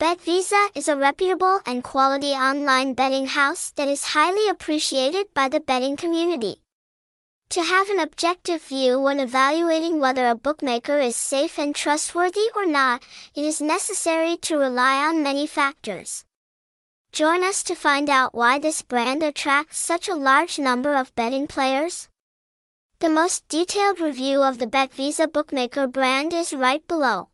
BetVisa is a reputable and quality online betting house that is highly appreciated by the betting community. To have an objective view when evaluating whether a bookmaker is safe and trustworthy or not, it is necessary to rely on many factors. Join us to find out why this brand attracts such a large number of betting players. The most detailed review of the BetVisa bookmaker brand is right below.